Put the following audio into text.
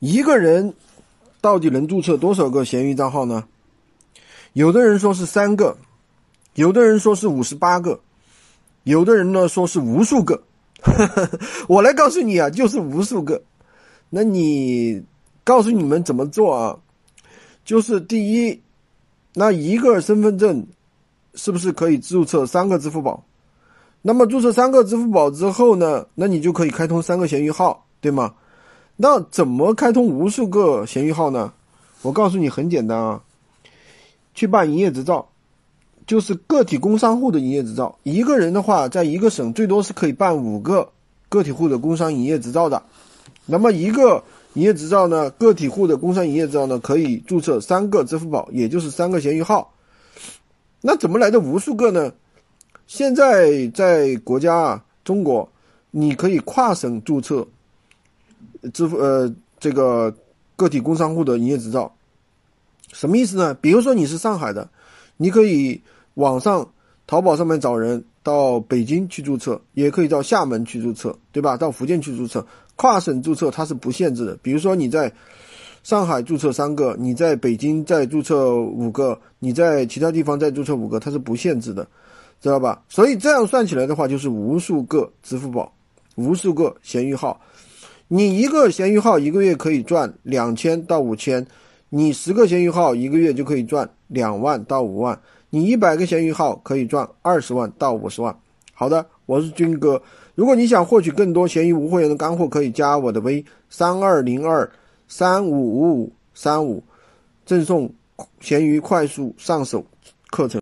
一个人到底能注册多少个闲鱼账号呢？有的人说是三个，有的人说是五十八个，有的人呢说是无数个。我来告诉你啊，就是无数个。那你告诉你们怎么做啊？就是第一，那一个身份证是不是可以注册三个支付宝？那么注册三个支付宝之后呢，那你就可以开通三个闲鱼号，对吗？那怎么开通无数个闲鱼号呢？我告诉你很简单啊，去办营业执照，就是个体工商户的营业执照。一个人的话，在一个省最多是可以办五个个体户的工商营业执照的。那么一个营业执照呢，个体户的工商营业执照呢，可以注册三个支付宝，也就是三个闲鱼号。那怎么来的无数个呢？现在在国家啊，中国，你可以跨省注册支付呃这个个体工商户的营业执照，什么意思呢？比如说你是上海的，你可以网上淘宝上面找人到北京去注册，也可以到厦门去注册，对吧？到福建去注册，跨省注册它是不限制的。比如说你在上海注册三个，你在北京再注册五个，你在其他地方再注册五个，它是不限制的。知道吧？所以这样算起来的话，就是无数个支付宝，无数个闲鱼号。你一个闲鱼号一个月可以赚两千到五千，你十个闲鱼号一个月就可以赚两万到五万，你一百个闲鱼号可以赚二十万到五十万。好的，我是军哥。如果你想获取更多闲鱼无货源的干货，可以加我的微三二零二三五五五三五，赠送闲鱼快速上手课程。